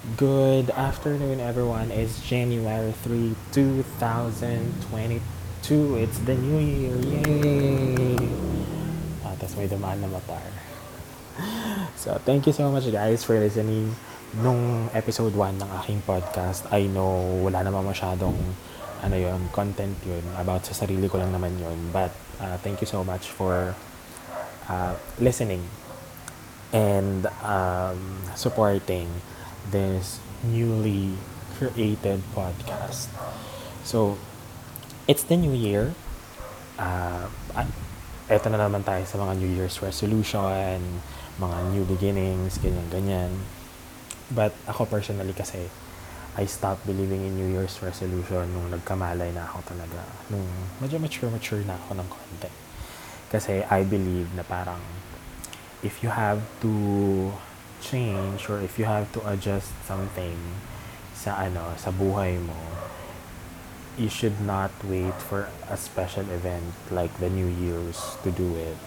Good afternoon, everyone. It's January 3, 2022. It's the new year. Yay! Ah, tapos may dumaan na motor. So, thank you so much, guys, for listening nung episode 1 ng aking podcast. I know wala naman masyadong ano yun, content yun. About sa sarili ko lang naman yun. But, uh, thank you so much for uh, listening and um, supporting this newly created podcast. So, it's the new year. Uh, eto na naman tayo sa mga New Year's resolution, mga new beginnings, ganyan-ganyan. But ako personally kasi, I stopped believing in New Year's resolution nung nagkamalay na ako talaga. Nung medyo mature-mature na ako ng konti. Kasi I believe na parang if you have to change or if you have to adjust something sa ano sa buhay mo you should not wait for a special event like the New Year's to do it.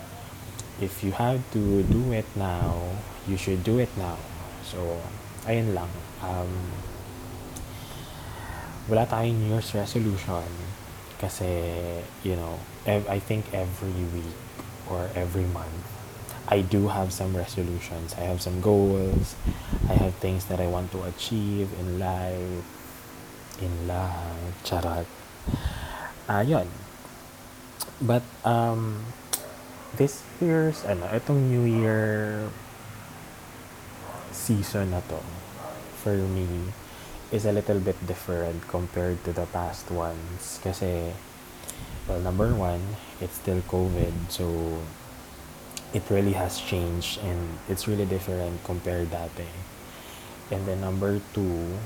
If you have to do it now, you should do it now. So, ayun lang. Um, wala tayong New Year's resolution kasi, you know, ev- I think every week or every month, I do have some resolutions. I have some goals. I have things that I want to achieve in life. In love. Charot. Ah, yun. But, um, this year's, ano, itong New Year season na to, for me, is a little bit different compared to the past ones. Kasi, well, number one, it's still COVID. So, it really has changed and it's really different compared dati. And then number two,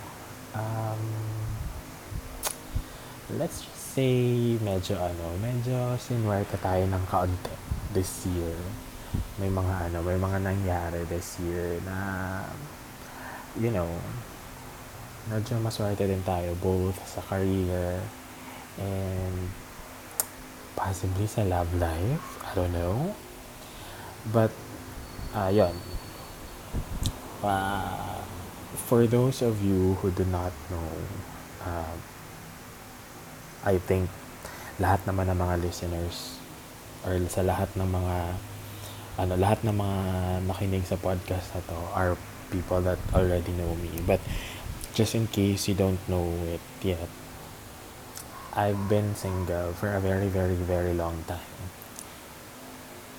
um, let's just say medyo ano, medyo sinwerte tayo ng kaunti this year. May mga ano, may mga nangyari this year na you know, medyo maswerte din tayo both sa career and possibly sa love life. I don't know. But, uh. Uh, for those of you who do not know, uh, I think lahat naman ng mga listeners or sa lahat ng mga ano lahat ng mga nakinig sa podcast na to are people that already know me but just in case you don't know it yet I've been single for a very very very long time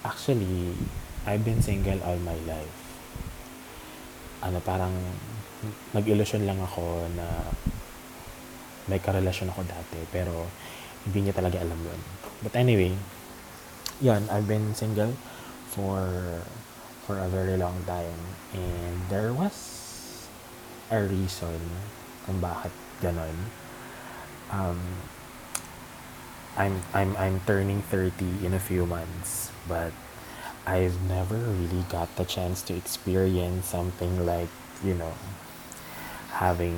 actually, I've been single all my life. Ano, parang nag-illusion lang ako na may karelasyon ako dati, pero hindi niya talaga alam yun. But anyway, yan, I've been single for for a very long time. And there was a reason kung bakit ganon. Um, I'm I'm I'm turning 30 in a few months, but I've never really got the chance to experience something like, you know, having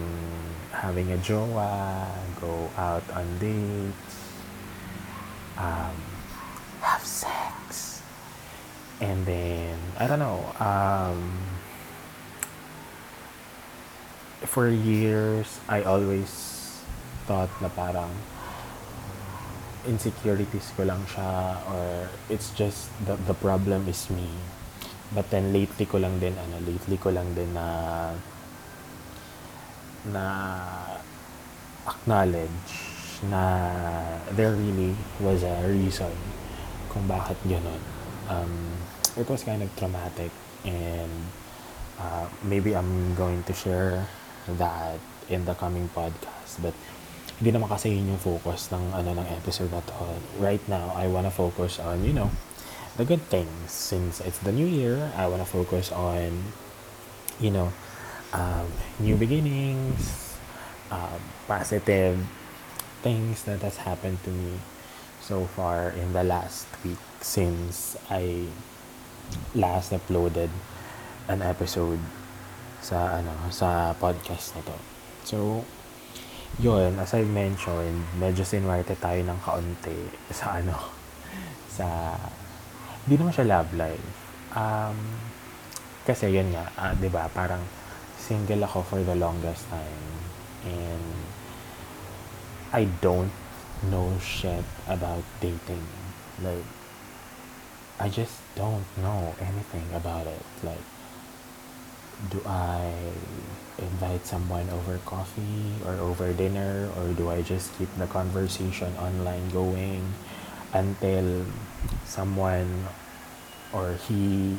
having a jowa, go out on dates, um, have sex, and then I don't know. Um, for years, I always thought na parang insecurities ko lang siya or it's just the, the problem is me. But then lately ko lang din ano, lately ko lang din na na acknowledge na there really was a reason kung bakit ganun. Um, it was kind of traumatic and uh, maybe I'm going to share that in the coming podcast. But hindi naman kasi yun yung focus ng ano ng episode na to. Right now, I wanna focus on, you know, the good things. Since it's the new year, I wanna focus on, you know, um, new beginnings, um, positive things that has happened to me so far in the last week since I last uploaded an episode sa ano sa podcast na to. So, yun, as I mentioned, medyo sinwerte tayo ng kaunti sa ano, sa, hindi naman siya love life. Um, kasi yun nga, uh, di ba, parang single ako for the longest time. And I don't know shit about dating. Like, I just don't know anything about it. Like, do I invite someone over coffee or over dinner or do I just keep the conversation online going until someone or he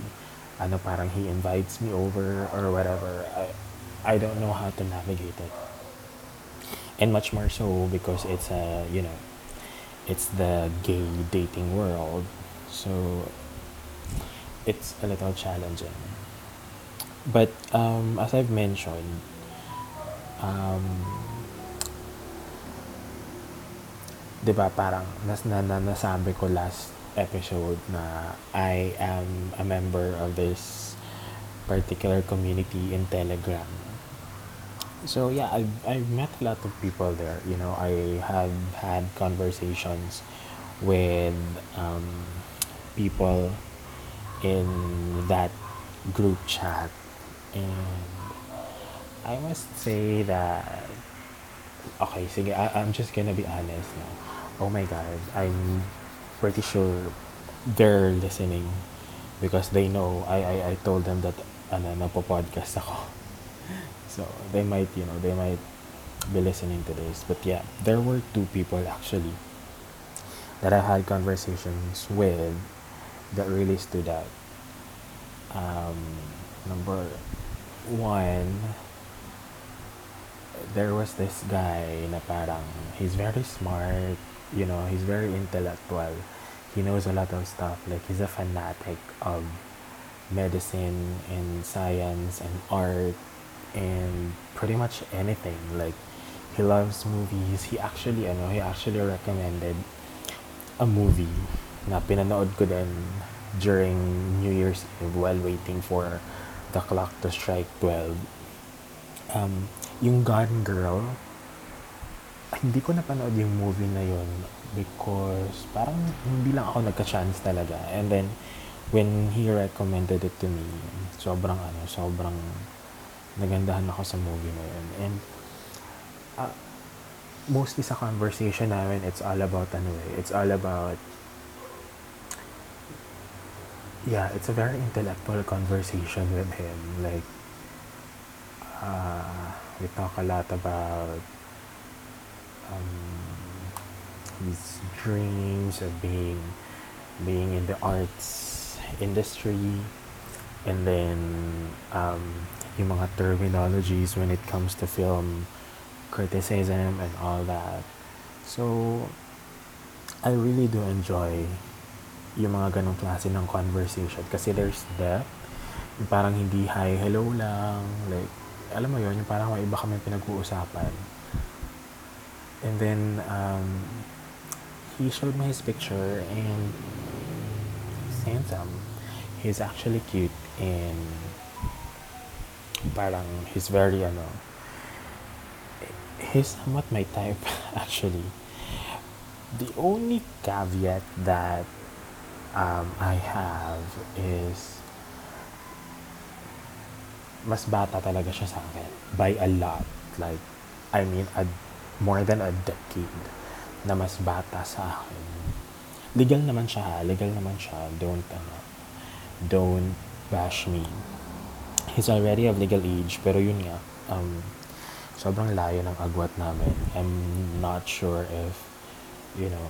ano parang he invites me over or whatever? I I don't know how to navigate it. And much more so because it's a you know it's the gay dating world. So it's a little challenging but um, as I've mentioned, um, 'di ba parang nas na, na nasabi ko last episode na I am a member of this particular community in Telegram. So yeah, I've, I've met a lot of people there. You know, I have had conversations with um, people in that group chat And I must say that, okay, sige, I, I'm just gonna be honest now. Oh my God, I'm pretty sure they're listening because they know I, I, I told them that ano, napo-podcast ako. So, they might, you know, they might be listening to this. But yeah, there were two people actually that I had conversations with that really stood out. Um, number one, there was this guy na parang he's very smart, you know, he's very intellectual. He knows a lot of stuff. Like he's a fanatic of medicine and science and art and pretty much anything. Like he loves movies. He actually, ano, he actually recommended a movie na pinanood ko din during New Year's Eve while waiting for the clock to strike 12. Um, yung Gone Girl, hindi ko napanood yung movie na yun because parang hindi lang ako nagka-chance talaga. And then, when he recommended it to me, sobrang ano, sobrang nagandahan ako sa movie na yun. And, uh, mostly sa conversation namin, it's all about ano eh, it's all about yeah, it's a very intellectual conversation with him. Like, uh, we talk a lot about um, his dreams of being being in the arts industry, and then um, yung mga terminologies when it comes to film criticism and all that. So, I really do enjoy yung mga ganong klase ng conversation. Kasi there's depth yung parang hindi hi hello lang. Like alam mo yon yung parang may iba kami pinag-uusapan. And then um, he showed me his picture and he's handsome. He's actually cute and parang he's very ano he's somewhat my type actually. The only caveat that um, I have is mas bata talaga siya sa akin by a lot. Like I mean a, more than a decade na mas bata sa akin. Legal naman siya legal naman siya. Don't ano don't bash me. He's already of legal age pero yun nga um, sobrang layo ng agwat namin. I'm not sure if you know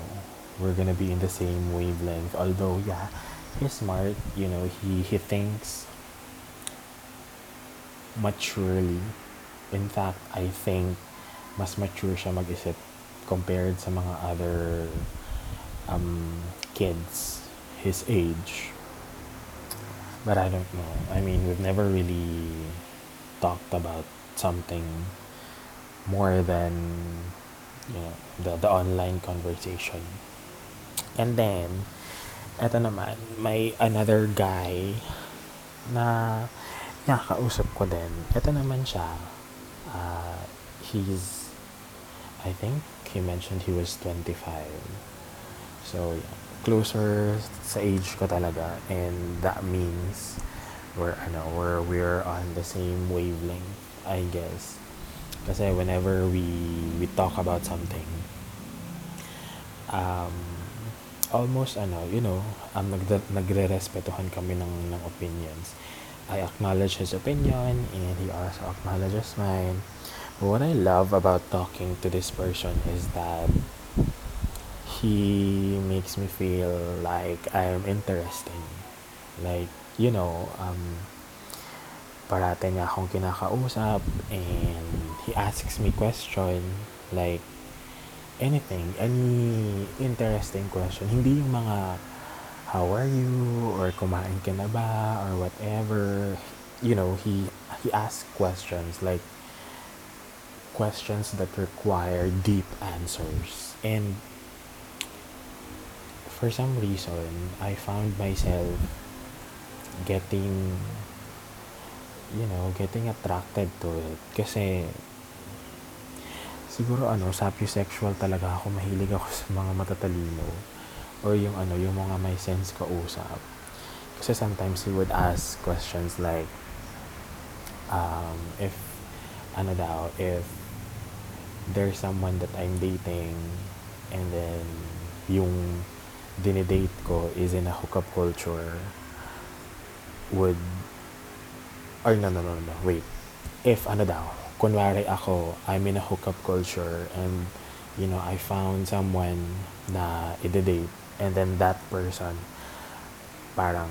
we're gonna be in the same wavelength. Although, yeah, he's smart. You know, he he thinks maturely. In fact, I think mas mature siya mag-isip compared sa mga other um, kids his age. But I don't know. I mean, we've never really talked about something more than you know the the online conversation. And then, eto naman, may another guy na nakakausap ko din. Ito naman siya. Uh, he's, I think he mentioned he was 25. So, yeah, closer sa age ko talaga. And that means we're ano we're we're on the same wavelength I guess kasi whenever we we talk about something um almost ano you know um nagre nagre-respetuhan kami ng ng opinions. I acknowledge his opinion and he also acknowledges mine. But what I love about talking to this person is that he makes me feel like I'm interesting. Like you know um parate niya akong kinakausap and he asks me question like anything, any interesting question. Hindi yung mga how are you or kumain ka na ba or whatever. You know, he he asks questions like questions that require deep answers. And for some reason, I found myself getting you know, getting attracted to it. Kasi, siguro ano, sapiosexual talaga ako. Mahilig ako sa mga matatalino. Or yung ano, yung mga may sense kausap. Kasi sometimes he would ask questions like, um, if, ano daw, if there's someone that I'm dating, and then, yung dinidate ko is in a hookup culture, would or no, no, no, no, wait. If ano daw, kunwari ako, I'm in a hookup culture and, you know, I found someone na i-date and then that person parang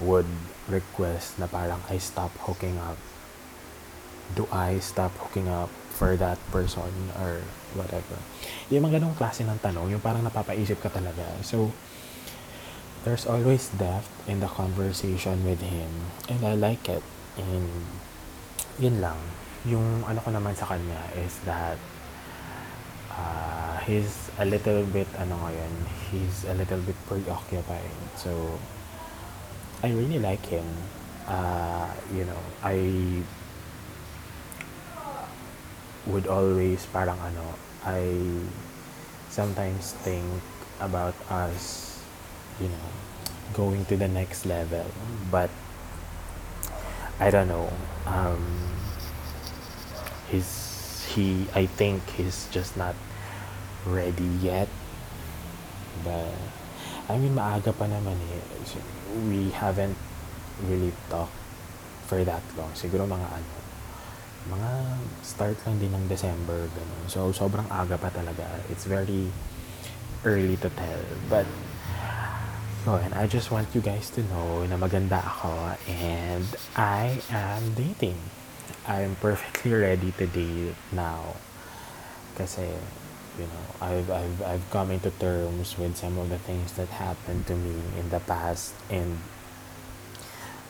would request na parang I stop hooking up. Do I stop hooking up for that person or whatever? Yung mga ganong klase ng tanong, yung parang napapaisip ka talaga. So, there's always depth in the conversation with him and I like it. And, yun lang. Yung ano ko naman sa kanya is that uh, he's a little bit, ano ngayon, he's a little bit preoccupied. So, I really like him. Uh, you know, I would always parang ano, I sometimes think about us, you know, going to the next level. But I don't know. Um, he's he. I think he's just not ready yet. But I mean, maaga pa naman eh. We haven't really talked for that long. Siguro mga ano, mga start lang din ng December, ganun. So, sobrang aga pa talaga. It's very early to tell. But, yun, I just want you guys to know na maganda ako and I am dating. I'm perfectly ready to date now. Kasi, you know, I've, I've, I've come into terms with some of the things that happened to me in the past and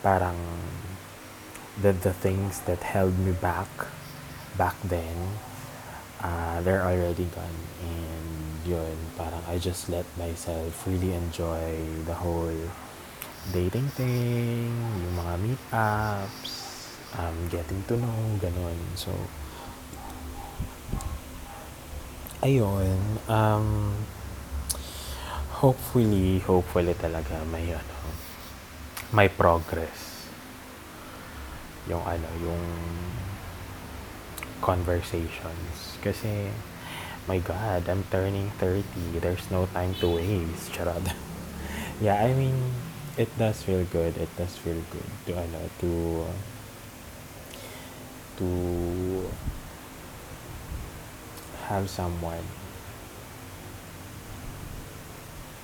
parang the, the things that held me back back then uh, they're already gone and yun, parang I just let myself really enjoy the whole dating thing, yung mga meetups, um, getting to know, ganun. So, ayun, um, hopefully, hopefully talaga may ano, may progress. Yung ano, yung conversations. Kasi, my God, I'm turning 30. There's no time to waste. Charot. yeah, I mean, it does feel good. It does feel good to, ano, to, to have someone.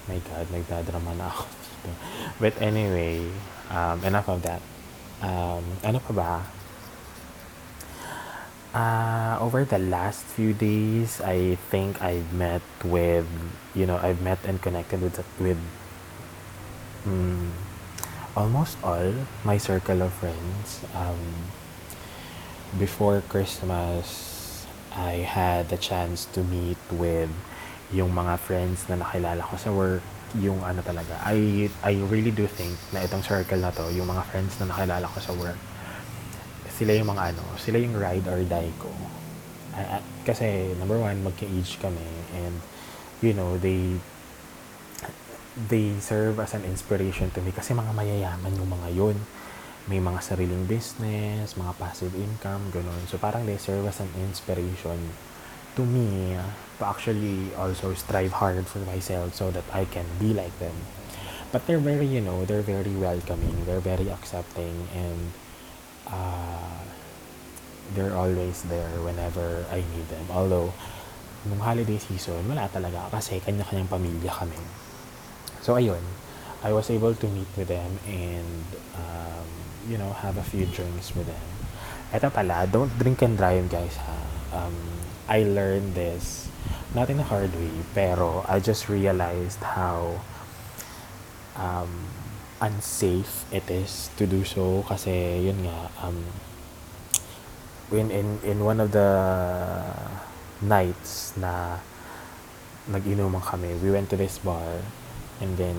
My God, nagdadrama na ako. But anyway, um, enough of that. Um, ano pa ba? Uh, over the last few days, I think I've met with, you know, I've met and connected with with um, almost all my circle of friends. Um, before Christmas, I had the chance to meet with yung mga friends na nakilala ko sa work, yung ano talaga. I I really do think na itong circle na to, yung mga friends na nakilala ko sa work, sila yung mga ano, sila yung ride or die ko. Uh, kasi number one, magka-age kami and you know, they they serve as an inspiration to me kasi mga mayayaman yung mga yun. May mga sariling business, mga passive income, ganun. So parang they serve as an inspiration to me to actually also strive hard for myself so that I can be like them. But they're very, you know, they're very welcoming, they're very accepting, and uh, they're always there whenever I need them. Although, nung holiday season, wala talaga kasi kanya-kanyang pamilya kami. So, ayun. I was able to meet with them and, um, you know, have a few drinks with them. Ito pala, don't drink and drive, guys, ha. Um, I learned this, not in a hard way, pero I just realized how um, unsafe it is to do so kasi yun nga um, in, in, in one of the nights na nag-inuman kami, we went to this bar and then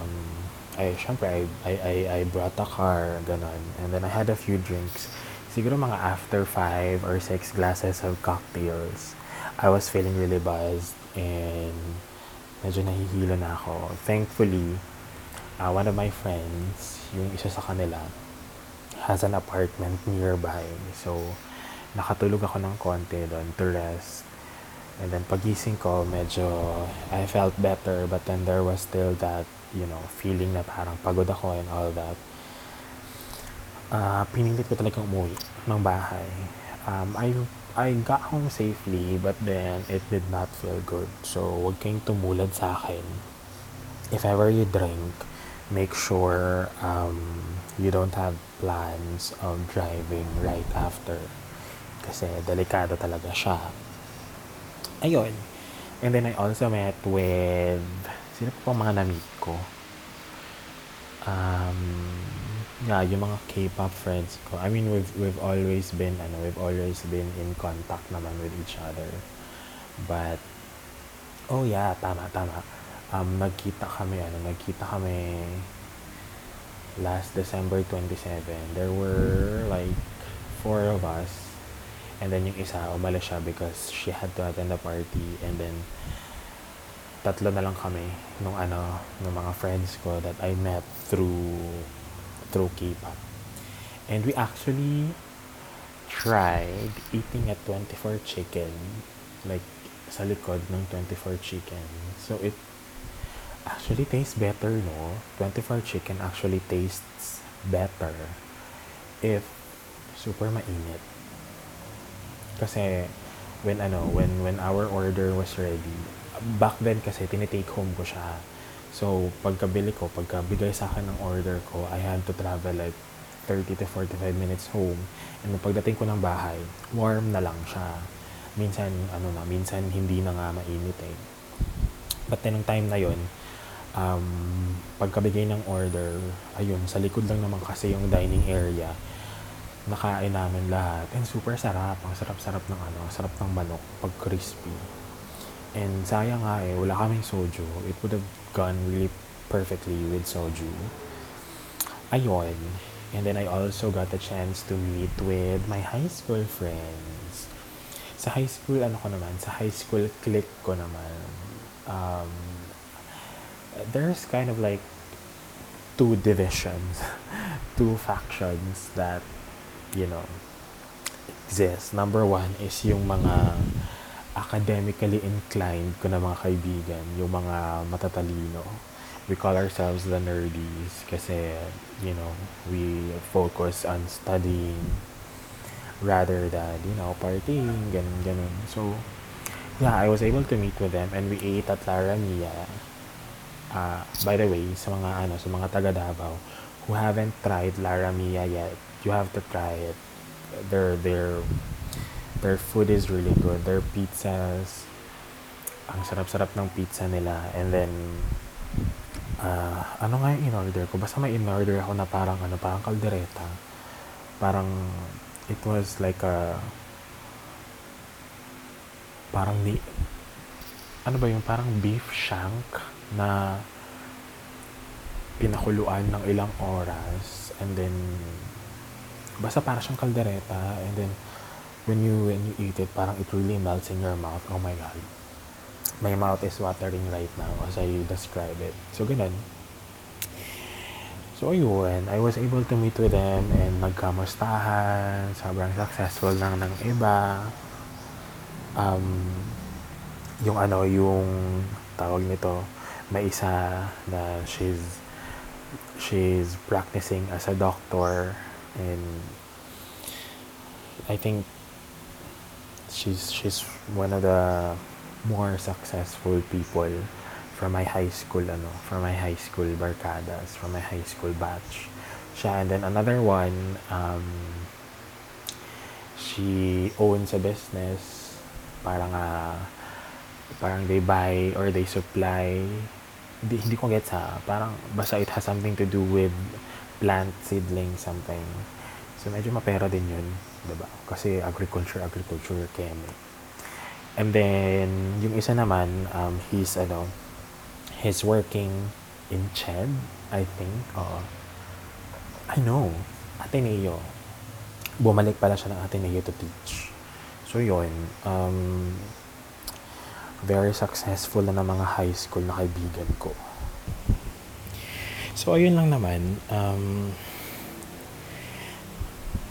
um, I, syempre, I, I, I, I brought a car, ganon. And then I had a few drinks. Siguro mga after five or six glasses of cocktails, I was feeling really buzzed and medyo nahihilo na ako. Thankfully, uh, one of my friends, yung isa sa kanila, has an apartment nearby. So, nakatulog ako ng konti doon to rest. And then pagising ko, medyo I felt better but then there was still that, you know, feeling na parang pagod ako and all that. Uh, pinilit ko talagang umuwi ng bahay. Um, I, I got home safely but then it did not feel good. So, wag kayong tumulad sa akin. If ever you drink, make sure um, you don't have plans of driving right after. Kasi delikado talaga siya. Ayun. And then I also met with, sino po mga na-meet ko? Um, yeah, yung mga K-pop friends ko. I mean, we've, we've always been, ano, we've always been in contact naman with each other. But, oh yeah, tama, tama um, nagkita kami, ano, nagkita kami last December 27. There were like four of us. And then yung isa, umalis siya because she had to attend the party. And then, tatlo na lang kami nung ano, ng mga friends ko that I met through through K-pop. And we actually tried eating at 24 chicken like sa likod ng 24 chicken. So it actually tastes better, no? 24 chicken actually tastes better if super mainit. Kasi when ano, when when our order was ready, back then kasi tinitake home ko siya. So, pagkabili ko, pagkabigay sa akin ng order ko, I had to travel like 30 to 45 minutes home. And pagdating ko ng bahay, warm na lang siya. Minsan, ano na, minsan hindi na nga mainit eh. But then, time na yon um, pagkabigay ng order, ayun, sa likod lang naman kasi yung dining area, nakain namin lahat. And super sarap. Ang sarap-sarap ng ano, sarap ng manok pag crispy. And sayang nga eh, wala kaming soju. It would have gone really perfectly with soju. Ayun. And then I also got a chance to meet with my high school friends. Sa high school, ano ko naman, sa high school clique ko naman, um, there's kind of like two divisions, two factions that, you know, exist. Number one is yung mga academically inclined ko na mga kaibigan, yung mga matatalino. We call ourselves the nerdies kasi, you know, we focus on studying rather than, you know, partying, ganun, ganun. So, yeah, I was able to meet with them and we ate at Lara Mia uh, by the way, sa mga ano, sa mga taga Davao who haven't tried Lara Mia yet, you have to try it. Their their their food is really good. Their pizzas ang sarap-sarap ng pizza nila and then uh, ano nga yung in-order ko? Basta may in-order ako na parang ano, parang kaldereta. Parang it was like a parang ni ano ba yung parang beef shank na pinakuluan ng ilang oras and then basta para siyang kaldereta and then when you when you eat it parang it really melts in your mouth. Oh my god. My mouth is watering right now as I describe it. So ganun. So, ayun, I was able to meet with them and nagkamustahan. Sobrang successful lang ng iba. Um, yung ano, yung tawag nito, may isa na she's she's practicing as a doctor and I think she's she's one of the more successful people from my high school ano from my high school barkadas from my high school batch. Siya and then another one um, she owns a business. Parang uh, parang they buy or they supply hindi, hindi ko gets ha parang basta it has something to do with plant seedling something so medyo mapera din yun diba kasi agriculture agriculture keme and then yung isa naman um, he's ano he's working in CHED, I think. Uh, I know, Ateneo. Bumalik pala siya ng Ateneo to teach. So, yun. Um, very successful na ng mga high school na kaibigan ko. So, ayun lang naman. Um,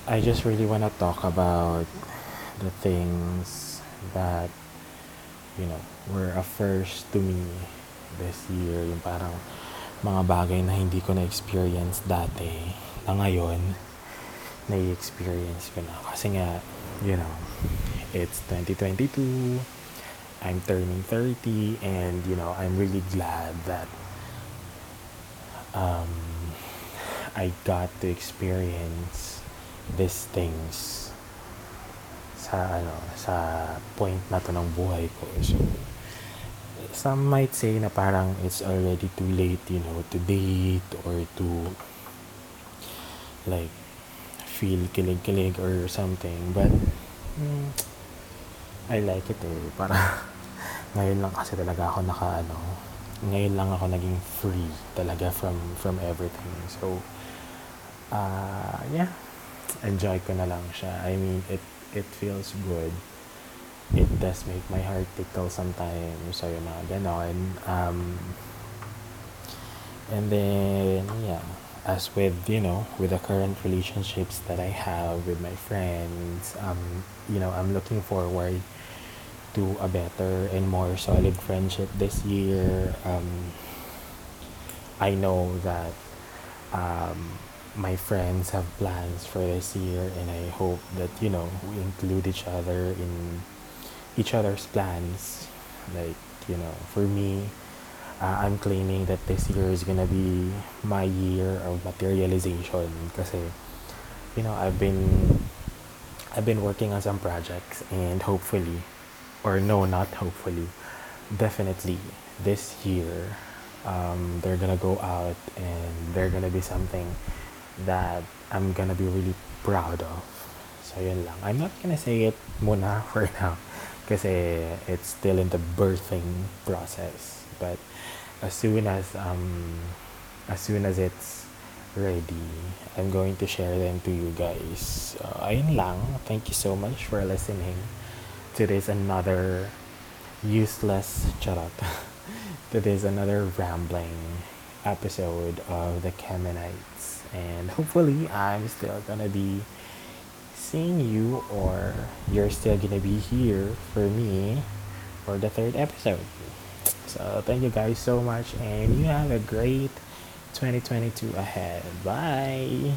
I just really want to talk about the things that, you know, were a first to me this year, yung parang mga bagay na hindi ko na-experience dati na ngayon na-experience ko na. Kasi nga, you know, it's 2022, I'm turning 30, and, you know, I'm really glad that um, I got to experience these things sa ano sa point na to ng buhay ko so some might say na parang it's already too late, you know, to date or to like feel kilig-kilig or something. But mm, I like it eh. Para ngayon lang kasi talaga ako naka ano, ngayon lang ako naging free talaga from from everything. So uh, yeah, enjoy ko na lang siya. I mean, it it feels good it does make my heart tickle sometimes. So, yung mga ganon. Um, and then, yeah, as with, you know, with the current relationships that I have with my friends, um, you know, I'm looking forward to a better and more solid friendship this year. Um, I know that um, my friends have plans for this year, and I hope that, you know, we include each other in each other's plans. Like, you know, for me, uh, I'm claiming that this year is gonna be my year of materialization kasi, you know, I've been, I've been working on some projects and hopefully, or no, not hopefully, definitely this year, um, they're gonna go out and they're gonna be something that I'm gonna be really proud of. So, yun lang. I'm not gonna say it muna for now kasi it's still in the birthing process. But as soon as um as soon as it's ready I'm going to share them to you guys. Uh, ayun lang. Thank you so much for listening to this another useless charot. To this another rambling episode of the Kamenites and hopefully I'm still gonna be seeing you or you're still gonna be here for me for the third episode. So thank you guys so much and you have a great 2022 ahead. Bye.